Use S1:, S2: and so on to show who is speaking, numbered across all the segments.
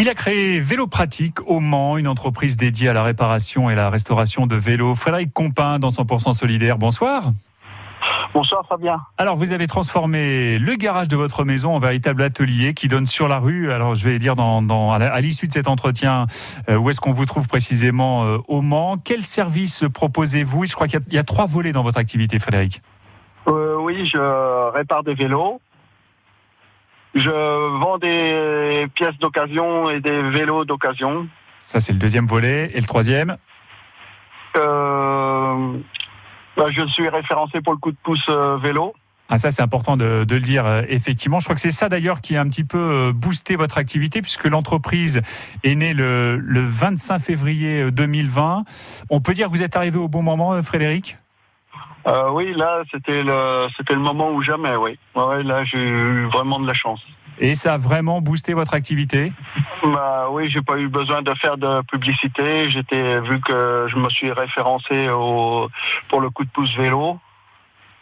S1: Il a créé Vélo Pratique au Mans, une entreprise dédiée à la réparation et la restauration de vélos. Frédéric Compin dans 100% Solidaire, bonsoir.
S2: Bonsoir Fabien.
S1: Alors vous avez transformé le garage de votre maison en véritable atelier qui donne sur la rue. Alors je vais dire dans, à l'issue de cet entretien euh, où est-ce qu'on vous trouve précisément euh, au Mans? Quel service proposez-vous? Je crois qu'il y, a trois volets dans votre activité Frédéric.
S2: Euh, oui, je répare des vélos. Je vends des pièces d'occasion et des vélos d'occasion.
S1: Ça, c'est le deuxième volet. Et le troisième
S2: euh, bah, Je suis référencé pour le coup de pouce euh, vélo.
S1: Ah ça c'est important de, le dire euh, effectivement. Je crois que c'est ça d'ailleurs qui a un petit peu boosté votre activité puisque l'entreprise est née le, le 25 février 2020. On peut dire que vous êtes arrivé au bon moment Frédéric?
S2: Euh, oui, là, c'était le, c'était le moment où jamais, oui. Ouais, là, j'ai eu vraiment de la chance.
S1: Et ça a vraiment boosté votre activité?
S2: Bah oui, j'ai pas eu besoin de faire de publicité. J'étais vu que je me suis référencé au, pour le coup de pouce vélo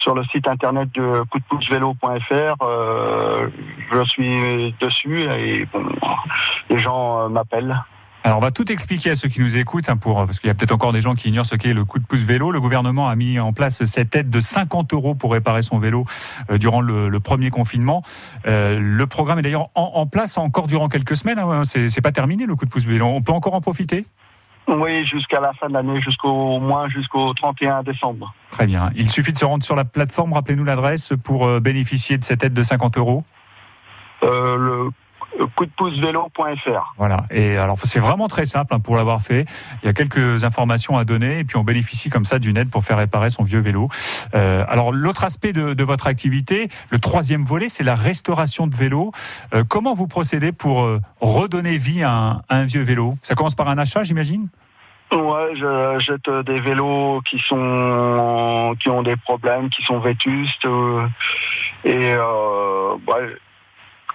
S2: sur le site internet de coupdepoucevélo.fr. Euh, je suis dessus et bon, les gens euh, m'appellent.
S1: Alors on va tout expliquer à ceux qui nous écoutent, hein, pour, parce qu'il y a peut-être encore des gens qui ignorent ce qu'est le coup de pouce vélo. Le gouvernement a mis en place cette aide de 50 euros pour réparer son vélo euh, durant le, premier confinement. Euh, le programme est d'ailleurs en, place encore durant quelques semaines. Hein, c'est pas terminé le coup de pouce vélo. On peut encore en profiter?
S2: Oui, jusqu'à la fin de l'année, jusqu'au moins jusqu'au 31 décembre.
S1: Très bien. Il suffit de se rendre sur la plateforme. Rappelez-nous l'adresse pour euh, bénéficier de cette aide de 50 euros.
S2: le coupdepoucevélo.fr.
S1: Voilà. Et alors, c'est vraiment très simple hein, pour l'avoir fait. Il y a quelques informations à donner et puis on bénéficie comme ça d'une aide pour faire réparer son vieux vélo. Euh, alors, l'autre aspect de, votre activité, le troisième volet, c'est la restauration de vélo. Euh, comment vous procédez pour euh, redonner vie à un, vieux vélo? Ça commence par un achat, j'imagine?
S2: Ouais, je jette des vélos qui sont qui ont des problèmes, qui sont vétustes et euh,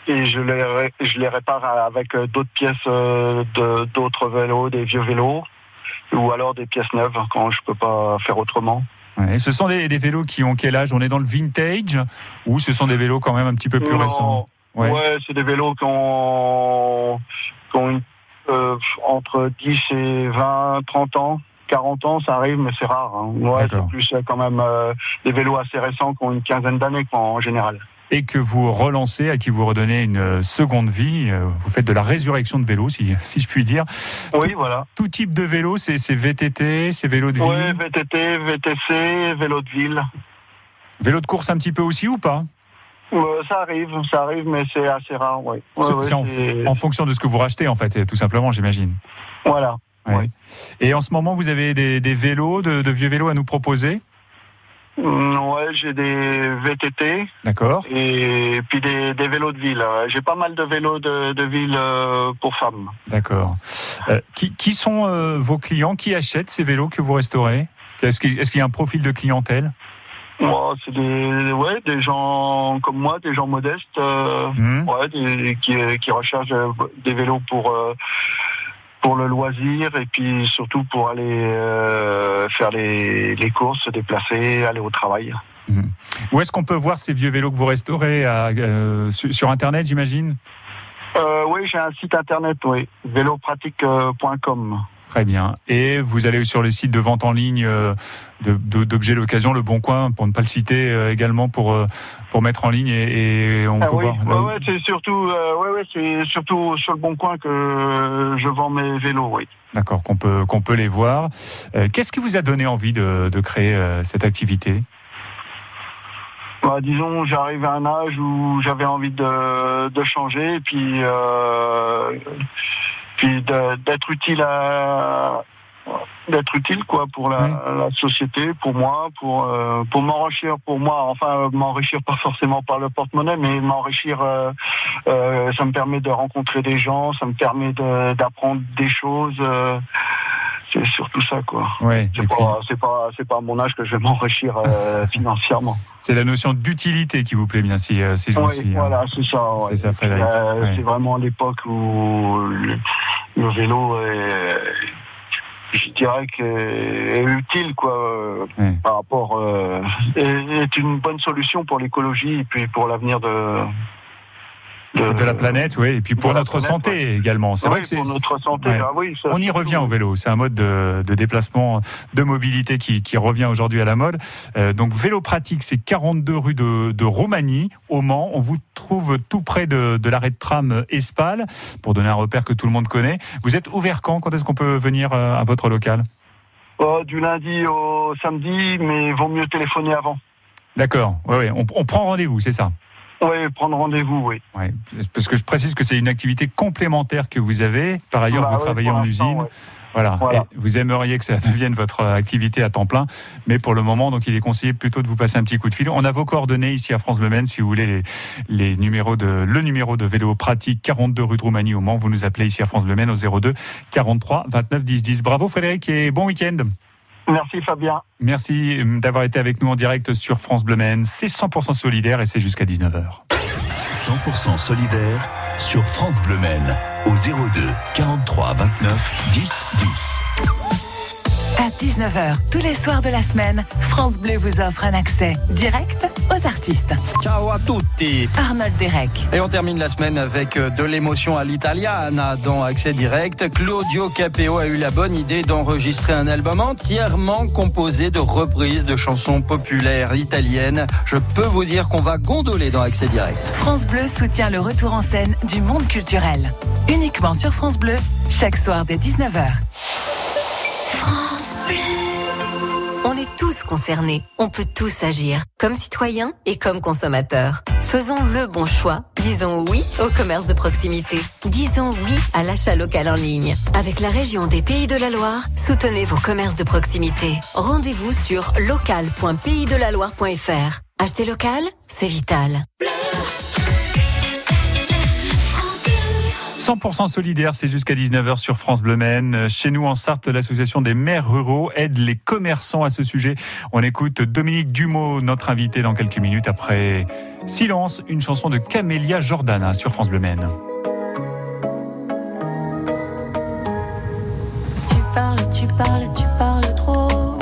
S2: et je les, je les répare avec euh, d'autres pièces euh, de d'autres vélos, des vieux vélos, ou alors des pièces neuves quand je peux pas faire autrement.
S1: Ouais, ce sont des, des, vélos qui ont quel âge? On est dans le vintage? Ou ce sont des vélos quand même un petit peu plus récents?
S2: Ouais, ouais c'est des vélos qui ont, qui ont euh, entre 10 et 20, 30 ans. 40 ans, ça arrive, mais c'est rare. Hein. Ouais, c'est plus quand même euh, des vélos assez récents qui ont une quinzaine d'années en général
S1: et que vous relancez, à qui vous redonnez une seconde vie. Euh, vous faites de la résurrection de vélo, si, si je puis dire.
S2: Oui, voilà.
S1: Tout type de vélo, c'est VTT, c'est vélo de ville
S2: Oui, VTT, VTC, vélo de ville.
S1: Vélo de course un petit peu aussi ou pas?
S2: Euh, ça arrive, ça arrive, mais c'est assez rare, oui.
S1: c'est en, fonction de ce que vous rachetez, en fait, tout simplement, j'imagine.
S2: Voilà.
S1: Et en ce moment, vous avez des, vélos, de, vieux vélos à nous proposer?
S2: Ouais, j'ai des VTT.
S1: D'accord.
S2: Et puis des, vélos de ville. J'ai pas mal de vélos de, ville euh, pour femmes.
S1: D'accord. Euh, qui, sont euh, vos clients? Qui achètent ces vélos que vous restaurez? Est-ce qu'il y a un profil de clientèle?
S2: C'est des, ouais, des gens comme moi, des gens modestes, mmh. ouais, qui, qui recherchent des vélos pour pour le loisir et puis surtout pour aller euh, faire les, courses, se déplacer, aller au travail.
S1: Mhm. Où est-ce qu'on peut voir ces vieux vélos que vous restaurez euh, sur, Internet, j'imagine?
S2: Euh, Oui, j'ai un site Internet, oui, vélopratique.com.
S1: Très bien. Et vous allez sur le site de vente en ligne euh, d'objets d'occasion, Le Bon Coin, pour ne pas le citer euh, également, pour euh, pour mettre en ligne et, on ah peut
S2: voir. Ouais, c'est surtout, ouais, ouais, c'est surtout sur Le Bon Coin que je vends mes vélos, oui.
S1: D'accord, qu'on peut qu'on peut les voir. Qu'est-ce qui vous a donné envie de, de créer cette activité?
S2: Bah, disons, j'arrive à un âge où j'avais envie de, de changer, et puis puis d'être utile à d'être utile quoi pour la, société, pour moi, pour euh, pour m'enrichir pour moi, enfin m'enrichir pas forcément par le porte-monnaie, mais m'enrichir, euh, euh, ça me permet de rencontrer des gens, ça me permet d'apprendre des choses c'est surtout ça quoi.
S1: Ouais,
S2: c'est pas, pas c'est pas à mon âge que je vais m'enrichir euh, financièrement.
S1: C'est la notion d'utilité qui vous plaît bien ces, euh, ces jours-ci.
S2: Oui, hein. voilà, c'est ça. Euh, c'est vraiment l'époque où le, vélo est, je dirais que est utile quoi par rapport est, est, une bonne solution pour l'écologie et puis pour l'avenir de
S1: de, la planète, oui, et puis pour notre santé également.
S3: C'est vrai que c'est pour notre santé. Ah oui,
S1: on y revient au vélo. C'est un mode de, de, déplacement, de mobilité qui, qui revient aujourd'hui à la mode. Euh, donc vélo pratique, c'est 42 rue de, de au Mans. On vous trouve tout près de, de l'arrêt de tram Espal, pour donner un repère que tout le monde connaît. Vous êtes ouvert quand? Quand est-ce qu'on peut venir euh, à votre local?
S3: Oh, Du lundi au samedi, mais vaut mieux téléphoner avant.
S1: D'accord. Ouais, ouais. On, on prend rendez-vous, c'est ça?
S3: Oui, prendre rendez-vous, oui.
S1: parce que je précise que c'est une activité complémentaire que vous avez. Par ailleurs, bah vous travaillez en usine. Voilà. vous aimeriez que ça devienne votre activité à temps plein, mais pour le moment, donc il est conseillé plutôt de vous passer un petit coup de fil. On a vos coordonnées ici à France Bleu si vous voulez les, les, numéros de le numéro de vélo pratique 42 rue de Roumanie au Mans. Vous nous appelez ici à France Bleu au 02 43 29 10 10. Bravo Frédéric et bon week-end.
S3: Merci Fabien.
S1: Merci d'avoir été avec nous en direct sur France Bleu C'est 100% solidaire et c'est jusqu'à 19h.
S4: 100% solidaire sur France Bleu au 02 43 29 10 10.
S5: À 19h, tous les soirs de la semaine, France Bleu vous offre un accès direct aux artistes.
S6: Ciao à tutti
S5: Arnold Derek.
S6: Et on termine la semaine avec euh, de l'émotion à l'italiana dans Accès Direct. Claudio Capeo a eu la bonne idée d'enregistrer un album entièrement composé de reprises de chansons populaires italiennes. Je peux vous dire qu'on va gondoler dans Accès Direct.
S5: France Bleu soutient le retour en scène du monde culturel. Uniquement sur France Bleu, chaque soir dès 19h.
S7: On est tous concernés, on peut tous agir, comme citoyens et comme consommateurs. Faisons le bon choix. Disons oui au commerce de proximité. Disons oui à l'achat local en ligne. Avec la région des Pays de la Loire, soutenez vos commerces de proximité. Rendez-vous sur local.paysdelaloire.fr. Acheter local, c'est vital.
S1: 100% solidaire, c'est jusqu'à 19h sur France Bleu Maine. Chez nous en Sarthe, l'association des maires ruraux aide les commerçants à ce sujet. On écoute Dominique Dumeau, notre invité dans quelques minutes après Silence, une chanson de Camélia Jordana sur France Bleu Maine.
S8: Tu parles, tu parles, tu parles trop.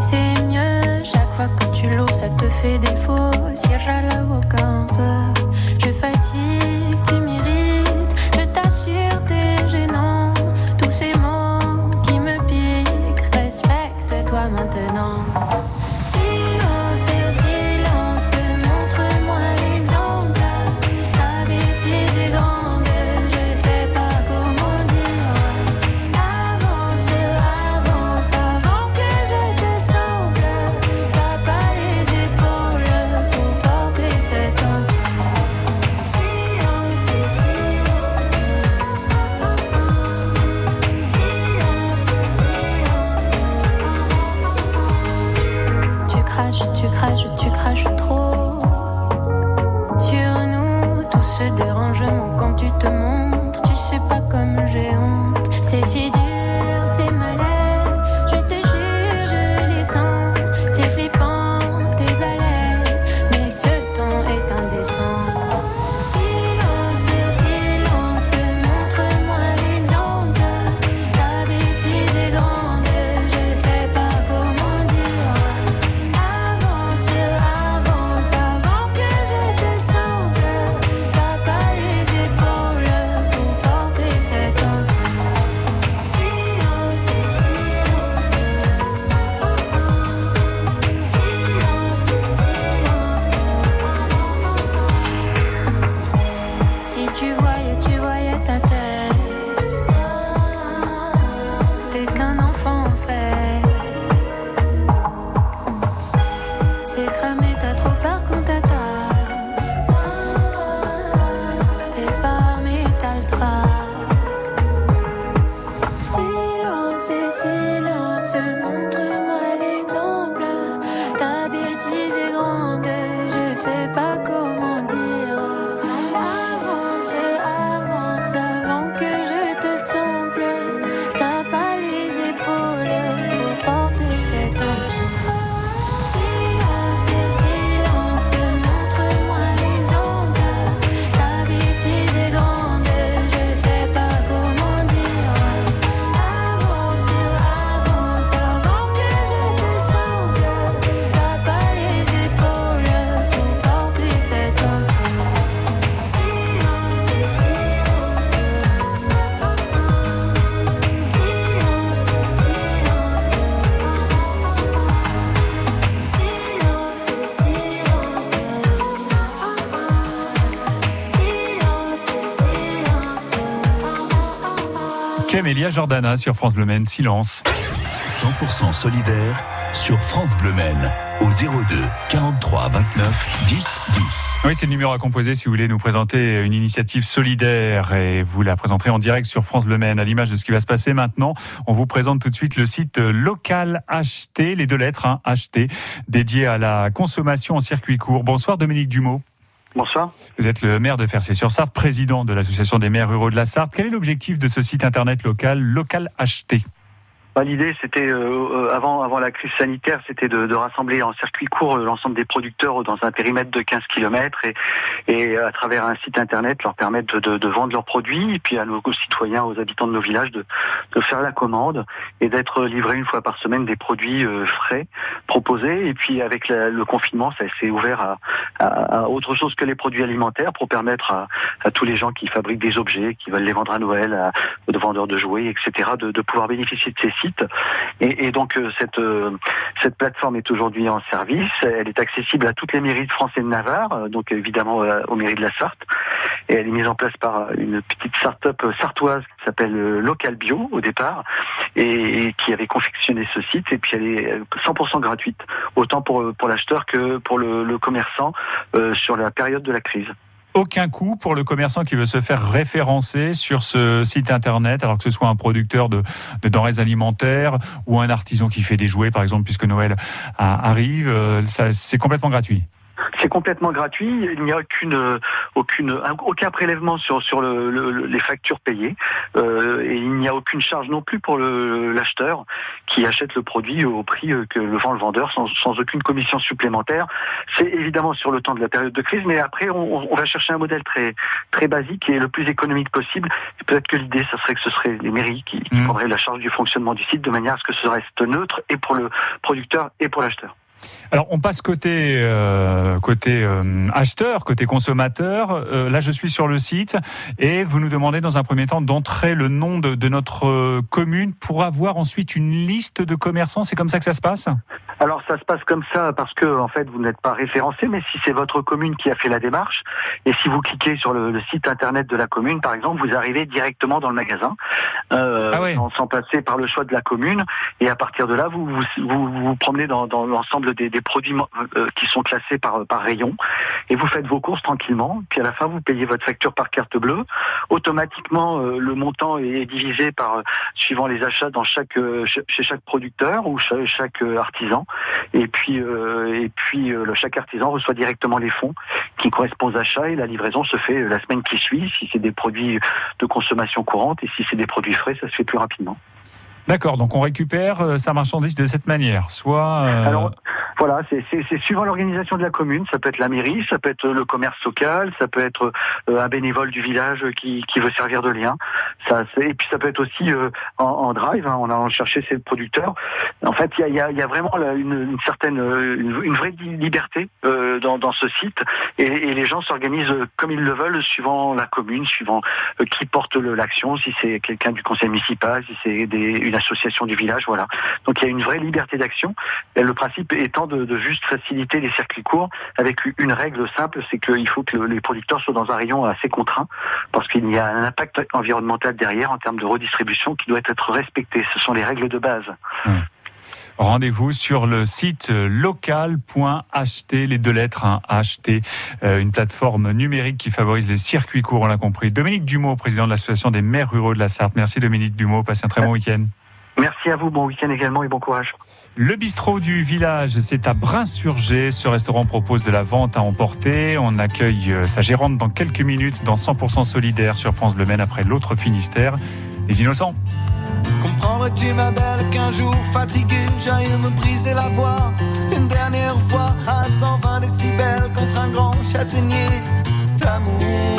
S8: C'est mieux chaque fois que tu l'ouvres, ça te fait défaut. Cierra la boca un peu. Je fatigue,
S1: Jordana sur France Bleu Maine, silence.
S4: 100% solidaire sur France Bleu Maine au 02 43 29 10 10.
S1: Oui, c'est le numéro à composer si vous voulez nous présenter une initiative solidaire et vous la présenterez en direct sur France Bleu Maine à l'image de ce qui va se passer maintenant. On vous présente tout de suite le site local HT, les deux lettres hein, HT, dédié à la consommation en circuit court. Bonsoir Dominique Dumont.
S3: Bonsoir.
S1: Vous êtes le maire de Fercé-sur-Sarthe, président de l'association des maires ruraux de la Sarthe. Quel est l'objectif de ce site internet local, Local HT
S3: bah, L'idée, c'était euh, avant avant la crise sanitaire, c'était de, de, rassembler en circuit court euh, l'ensemble des producteurs dans un périmètre de 15 km et, et à travers un site internet leur permettre de, de, vendre leurs produits et puis à nos citoyens, aux habitants de nos villages de, de faire la commande et d'être livré une fois par semaine des produits euh, frais proposés. Et puis avec le confinement, ça s'est ouvert à, à, à, autre chose que les produits alimentaires pour permettre à, à, tous les gens qui fabriquent des objets, qui veulent les vendre à Noël, à, de vendeurs de jouets, etc., de, de pouvoir bénéficier de ces sites et, donc euh, cette euh, cette plateforme est aujourd'hui en service. Elle est accessible à toutes les mairies de France et de Navarre, euh, donc évidemment aux mairies de la Sarthe. Et elle est mise en place par une petite start-up sartoise qui s'appelle Local Bio au départ et, qui avait confectionné ce site. Et puis elle est 100% gratuite, autant pour l'acheteur que pour le, commerçant sur la période de la crise
S1: aucun coût pour le commerçant qui veut se faire référencer sur ce site internet, alors que ce soit un producteur de, de denrées alimentaires ou un artisan qui fait des jouets, par exemple, puisque Noël arrive. Euh, c'est complètement gratuit.
S3: C'est complètement gratuit. Il n'y a aucune, aucune, aucun prélèvement sur sur le, le, les factures payées euh, et il n'y a aucune charge non plus pour l'acheteur qui achète le produit au prix que le vend le vendeur sans, sans aucune commission supplémentaire. C'est évidemment sur le temps de la période de crise, mais après on, on va chercher un modèle très très basique et le plus économique possible. Peut-être que l'idée, ça serait que ce serait les mairies qui, qui mmh. prendraient la charge du fonctionnement du site de manière à ce que ce reste neutre et pour le producteur et pour l'acheteur.
S1: Alors on passe côté euh, côté euh, acheteur, côté consommateur. Euh, là je suis sur le site et vous nous demandez dans un premier temps d'entrer le nom de, de notre commune pour avoir ensuite une liste de commerçants. C'est comme ça que ça se passe?
S3: Alors ça se passe comme ça parce que en fait vous n'êtes pas référencé, mais si c'est votre commune qui a fait la démarche et si vous cliquez sur le, le site internet de la commune par exemple, vous arrivez directement dans le magasin euh, ah ouais. sans passer par le choix de la commune et à partir de là vous vous, vous, vous promenez dans, dans l'ensemble des, des, produits euh, qui sont classés par, par rayon et vous faites vos courses tranquillement. Puis à la fin, vous payez votre facture par carte bleue. Automatiquement, euh, le montant est divisé par euh, suivant les achats dans chaque euh, chez chaque producteur ou chaque euh, Et puis et puis le, chaque artisan reçoit directement les fonds qui correspondent aux achats et la livraison se fait la semaine qui suit si c'est des produits de consommation courante et si c'est des produits frais, ça se fait plus rapidement.
S1: D'accord, donc on récupère sa marchandise de cette manière, soit. Euh...
S3: Alors, voilà, c'est suivant l'organisation de la commune. Ça peut être la mairie, ça peut être le commerce local, ça peut être euh, un bénévole du village qui, qui veut servir de lien. Ça, et puis ça peut être aussi euh, en, en, drive. Hein, on a cherché ses producteurs. En fait, il y a, y, a, y a, vraiment une, une certaine, une, une, vraie liberté euh, dans, dans, ce site, et, et les gens s'organisent comme ils le veulent, suivant la commune, suivant euh, qui porte l'action, si c'est quelqu'un du conseil municipal, si c'est une association du village, voilà. Donc il y a une vraie liberté d'action. Le principe étant de, de, juste faciliter les circuits courts avec une règle simple, c'est qu'il faut que les producteurs soient dans un rayon assez contraint parce qu'il y a un impact environnemental derrière en termes de redistribution qui doit être respecté. Ce sont les règles de base.
S1: Mmh. Rendez-vous sur le site local.ht, les deux lettres, hein, HT, euh, une plateforme numérique qui favorise les circuits courts, on l'a compris. Dominique Dumont, président de l'association des maires ruraux de la Sarthe. Merci Dominique Dumont, passez un très bon week-end.
S3: Merci à vous, bon week-end également et bon courage.
S1: Le bistrot du village, c'est à Brin-sur-Gé. Ce restaurant propose de la vente à emporter. On accueille euh, sa gérante dans quelques minutes dans 100% solidaire sur France Bleu Maine après l'autre Finistère. Les innocents.
S9: Comprendrais-tu, ma belle, qu'un jour fatigué, j'aille me briser la voix une dernière fois à 120 décibels contre un grand châtaignier d'amour.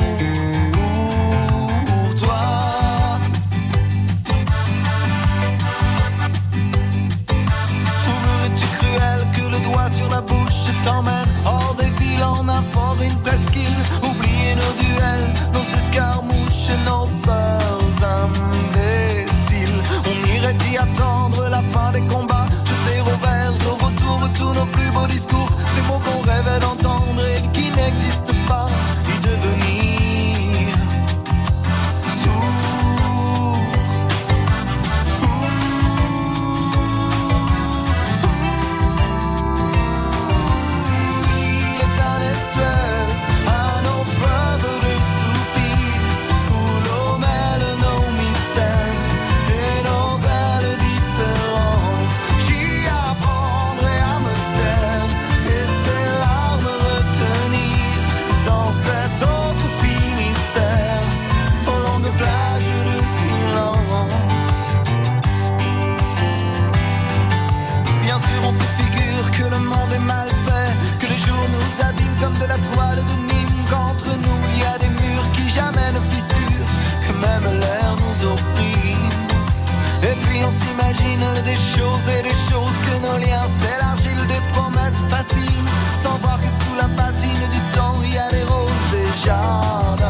S9: On s'imagine des choses et des choses que nos liens s'élargissent, des promesses faciles, sans voir que sous la patine du temps il y a des roses et jardins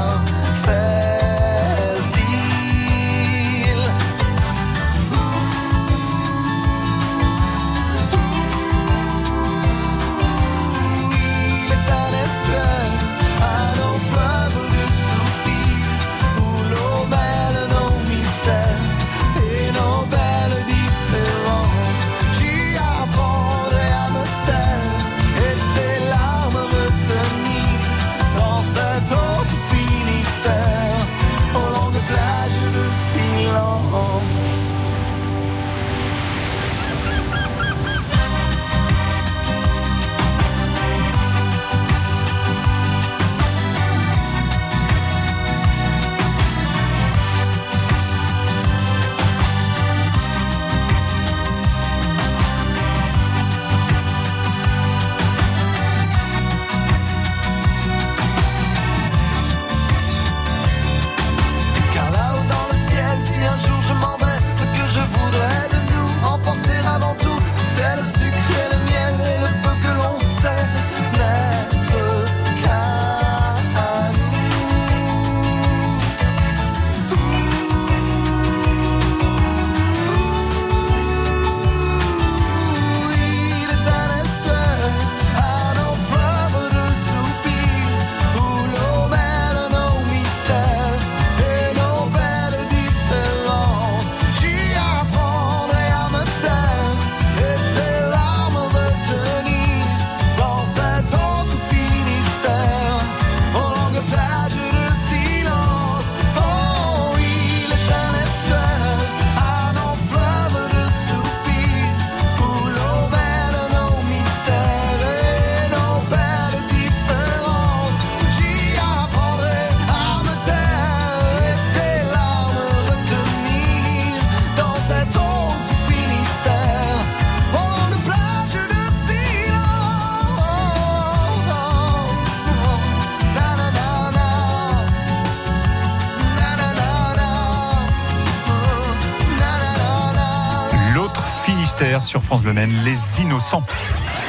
S1: sur France Bleu Maine, les innocents.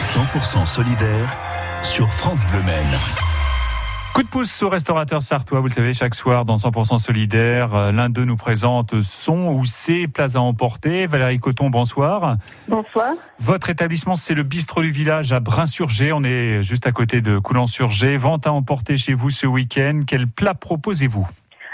S4: 100% solidaire sur France Bleu Maine.
S1: Coup de pouce au restaurateur sartois, vous le savez, chaque soir dans 100% solidaire, euh, l'un d'eux nous présente son ou ses plats à emporter. Valérie Coton, bonsoir.
S10: Bonsoir.
S1: Votre établissement, c'est le bistrot du village à Brin-sur-Gé. On est juste à côté de Coulan-sur-Gé. Vente à emporter chez vous ce week-end. Quel plat proposez-vous?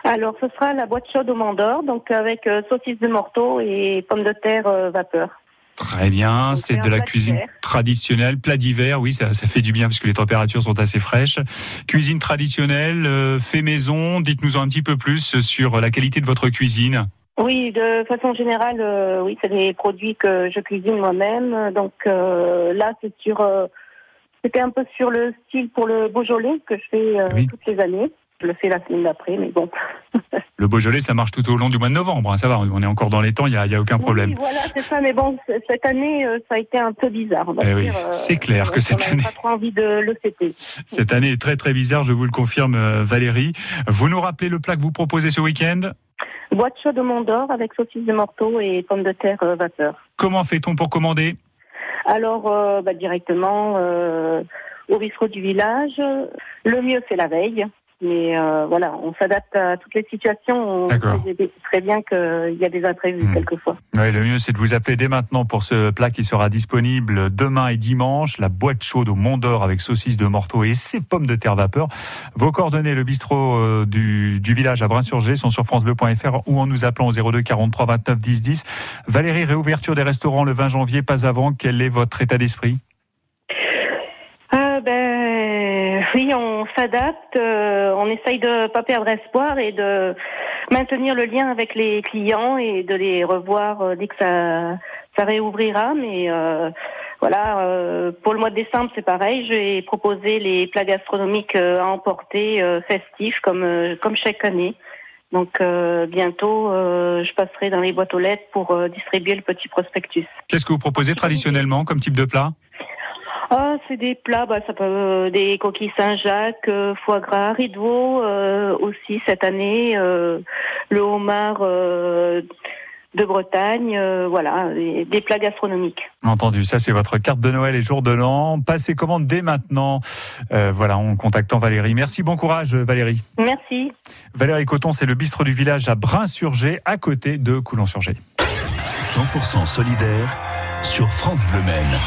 S10: Alors, ce sera la boîte chaude au Mandor, donc avec euh, saucisse de morteau et pommes de terre euh, vapeur.
S1: Très bien, c'est de la cuisine
S10: d'hiver.
S1: traditionnelle, plat d'hiver, oui, ça, ça fait du bien parce que les températures sont assez fraîches. Cuisine traditionnelle, euh, fait maison, dites-nous un petit peu plus sur la qualité de votre cuisine.
S10: Oui, de façon générale, euh, oui, c'est des produits que je cuisine moi-même. Donc euh, là, c'est sur, euh, c'était un peu sur le style pour le Beaujolais que je fais euh,
S1: Oui.
S10: toutes les années. Je le fais la semaine d'après, mais bon.
S1: Le Beaujolais, ça marche tout au long du mois de novembre, hein, ça va, on est encore dans les temps, il n'y a, aucun problème.
S10: Oui, voilà, c'est ça. Mais bon, cette année, euh, ça a été un peu bizarre.
S1: Eh oui,
S10: euh,
S1: c'est clair que cette année-
S10: pas trop envie de le fêter.
S1: Cette année est très très bizarre, je vous le confirme euh, Valérie. Vous nous rappelez le plat que vous proposez ce week-end?
S10: Boîte chaude au Mandor avec saucisse de morteau et pommes de terre vapeur.
S1: Comment fait-on pour commander?
S10: Alors, euh, bah, directement euh, au bistrot du village. Le mieux, c'est la veille. Mais euh, voilà, on s'adapte à toutes les situations. On sait très bien qu'il y a des imprévus
S1: Hmm.
S10: quelquefois.
S1: Oui, le mieux c'est de vous appeler dès maintenant pour ce plat qui sera disponible demain et dimanche, la boîte chaude au Mont d'Or avec saucisse de morteau et ses pommes de terre vapeur. Vos coordonnées, le bistrot euh, du, du village à Brin-sur-Gé sont sur francebleu.fr ou en nous appelant au 02 43 29 10 10. Valérie, réouverture des restaurants le 20 janvier, pas avant. Quel est votre état d'esprit
S10: Ah, ben oui, on s'adapte, euh, on essaye de pas perdre espoir et de maintenir le lien avec les clients et de les revoir euh, dès que ça, ça réouvrira. Mais euh, voilà, euh, pour le mois de décembre, c'est pareil. J'ai proposé les plats gastronomiques euh, à emporter festifs comme comme chaque année. Donc euh, bientôt, euh, je passerai dans les boîtes aux lettres pour distribuer le petit prospectus.
S1: Qu'est-ce que vous proposez traditionnellement comme type de plat?
S10: Ah, c'est des plats, bah, ça peut euh, des coquilles Saint-Jacques, euh, foie gras, riz de veau euh, aussi cette année, euh, le homard euh, de Bretagne, euh, voilà, des, des plats gastronomiques.
S1: Entendu, ça c'est votre carte de Noël et jour de l'an. Passez commande dès maintenant. Euh, voilà, en contactant Valérie. Merci, bon courage Valérie.
S10: Merci.
S1: Valérie Coton, c'est le bistrot du village à Brun-sur-Gé, à côté de Coulon-sur-Gé.
S4: 100% solidaire sur France Bleu Maine.